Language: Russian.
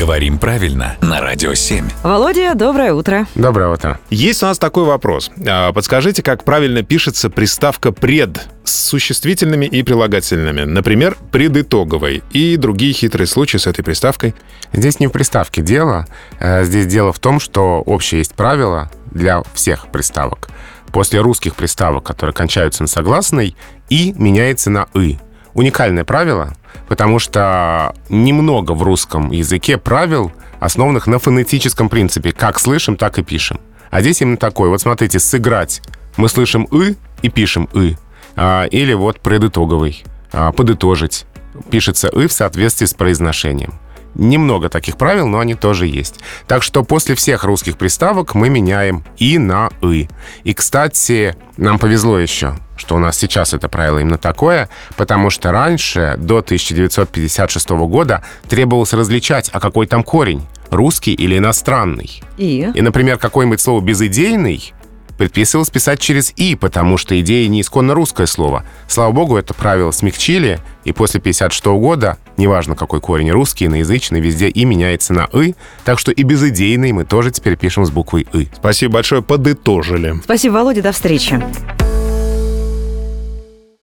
Говорим правильно на Радио 7. Володя, доброе утро. Доброе утро. Есть у нас такой вопрос. А, Подскажите, как правильно пишется приставка «пред» с существительными и прилагательными. Например, «предытоговой» и другие хитрые случаи с этой приставкой. Здесь не в приставке дело. Э, Здесь дело в том, что общее есть правило для всех приставок. После русских приставок, которые кончаются на согласной, «и» меняется на «ы». Уникальное правило, потому что немного в русском языке правил, основанных на фонетическом принципе. Как слышим, так и пишем. А здесь именно такой. Вот смотрите, «сыграть». Мы слышим «ы» и пишем «ы». А, Или вот «предытоговый». А, «Подытожить». Пишется «ы» в соответствии с произношением. Немного таких правил, но они тоже есть. Так что после всех русских приставок мы меняем «и» на «ы». И, кстати, нам повезло еще, что у нас сейчас это правило именно такое, потому что раньше, до 1956 года, требовалось различать, а какой там корень, русский или иностранный. И? И, например, какое-нибудь слово «безыдейный» предписывалось писать через «и», потому что идея не исконно русское слово. Слава богу, это правило смягчили, и после 56 года, неважно какой корень, русский, иноязычный, везде «и» меняется на «ы», так что и безыдейный мы тоже теперь пишем с буквой «ы». Спасибо большое, подытожили. Спасибо, Володя, до встречи.